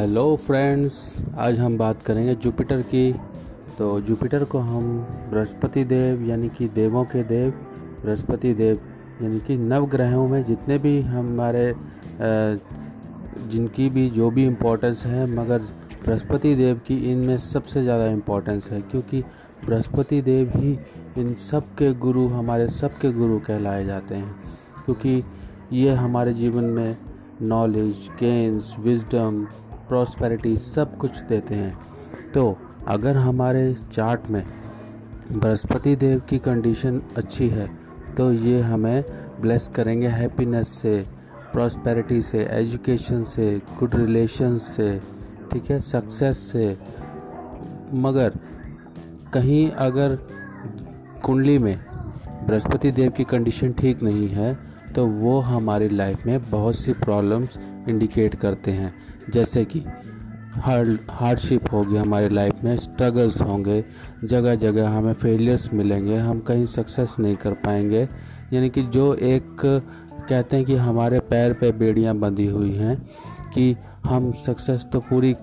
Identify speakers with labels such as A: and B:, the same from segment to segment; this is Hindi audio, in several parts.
A: हेलो फ्रेंड्स आज हम बात करेंगे जुपिटर की। तो जुपिटर को हम बृहस्पति देव, यानी कि देवों के देव, बृहस्पति देव, यानी कि नव ग्रहों में जितने भी हमारे जिनकी भी जो भी इम्पोर्टेंस है, मगर बृहस्पति देव की इनमें सबसे ज़्यादा इम्पोर्टेंस है, क्योंकि बृहस्पति देव ही इन सब के गुरु, हमारे सब के गुरु कहलाए जाते हैं। क्योंकि ये हमारे जीवन में नॉलेज गेंस विजडम प्रॉस्पेरिटी सब कुछ देते हैं। तो अगर हमारे चार्ट में बृहस्पति देव की कंडीशन अच्छी है तो ये हमें ब्लेस करेंगे हैप्पीनेस से प्रॉस्पेरिटी से एजुकेशन से गुड रिलेशन से, ठीक है सक्सेस से। मगर कहीं अगर कुंडली में बृहस्पति देव की कंडीशन ठीक नहीं है तो वो हमारी लाइफ में बहुत सी प्रॉब्लम्स इंडिकेट करते हैं। जैसे कि हार्ड हार्डशिप होगी हमारी लाइफ में स्ट्रगल्स होंगे जगह जगह हमें फेलियर्स मिलेंगे, हम कहीं सक्सेस नहीं कर पाएँगे। यानी कि जो एक, कहते हैं कि हमारे पैर पे बेड़ियाँ बंधी हुई हैं कि हम सक्सेस तो पूरी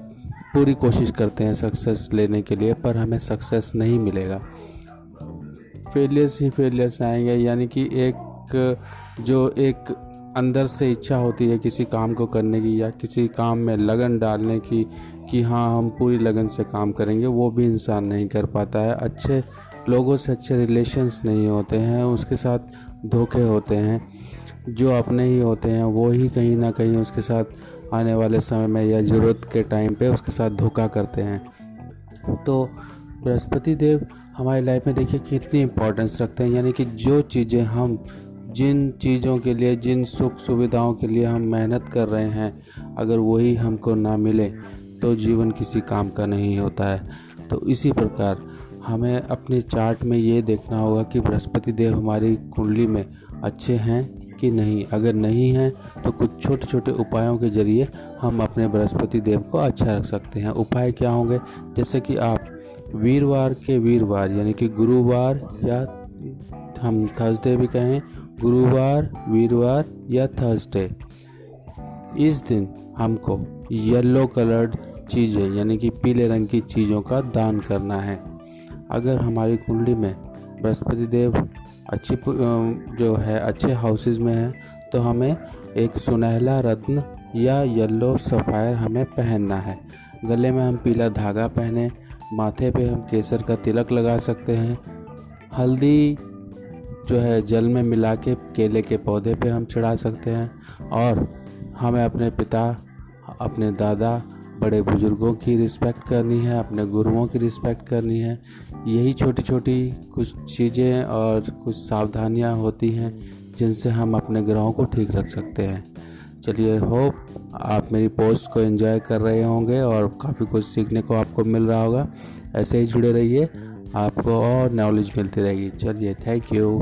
A: पूरी कोशिश करते हैं सक्सेस लेने के लिए, पर हमें सक्सेस नहीं मिलेगा। फेलियर्स ही फेलियर्स आएँगे, यानी कि एक जो एक अंदर से इच्छा होती है किसी काम को करने की या किसी काम में लगन डालने की, कि हाँ हम पूरी लगन से काम करेंगे, वो भी इंसान नहीं कर पाता है। अच्छे लोगों से अच्छे रिलेशंस नहीं होते हैं, उसके साथ धोखे होते हैं, जो अपने ही होते हैं, वो ही कहीं ना कहीं उसके साथ आने वाले समय में या ज़रूरत के टाइम पे उसके साथ धोखा करते हैं। तो बृहस्पति देव, हमारी लाइफ में देखिए कितनी इम्पोर्टेंस रखते हैं, यानी कि जो चीज़ें हम जिन चीज़ों के लिए, जिन सुख सुविधाओं के लिए हम मेहनत कर रहे हैं, अगर वही हमको ना मिले तो जीवन किसी काम का नहीं होता है। तो इसी प्रकार हमें अपने चार्ट में ये देखना होगा कि बृहस्पति देव हमारी कुंडली में अच्छे हैं कि नहीं। अगर नहीं हैं तो कुछ छोटे छोटे उपायों के ज़रिए हम अपने बृहस्पति देव को अच्छा रख सकते हैं। उपाय क्या होंगे? जैसे कि आप वीरवार के वीरवार, यानी कि गुरुवार या हम थर्सडे भी कहें गुरुवार, वीरवार या थर्सडे। इस दिन हमको येलो कलर्ड चीज़ें, यानी कि पीले रंग की चीज़ों का दान करना है। अगर हमारी कुंडली में बृहस्पति देव अच्छी जो है, अच्छे हाउसेस में है तो हमें एक सुनहला रत्न या येलो सफ़ायर हमें पहनना है। गले में हम पीला धागा पहने, माथे पे हम केसर का तिलक लगा सकते हैं। हल्दी जो है जल में मिला के केले के पौधे पे हम चढ़ा सकते हैं और हमें अपने पिता, अपने दादा, बड़े बुज़ुर्गों की रिस्पेक्ट करनी है, अपने गुरुओं की रिस्पेक्ट करनी है। यही छोटी छोटी कुछ चीज़ें और कुछ सावधानियाँ होती हैं जिनसे हम अपने ग्रहों को ठीक रख सकते हैं। चलिए, होप आप मेरी पोस्ट को एंजॉय कर रहे होंगे और काफ़ी कुछ सीखने को आपको मिल रहा होगा। ऐसे ही जुड़े रहिए, आपको और नॉलेज मिलती रहेगी। चलिए, थैंक यू।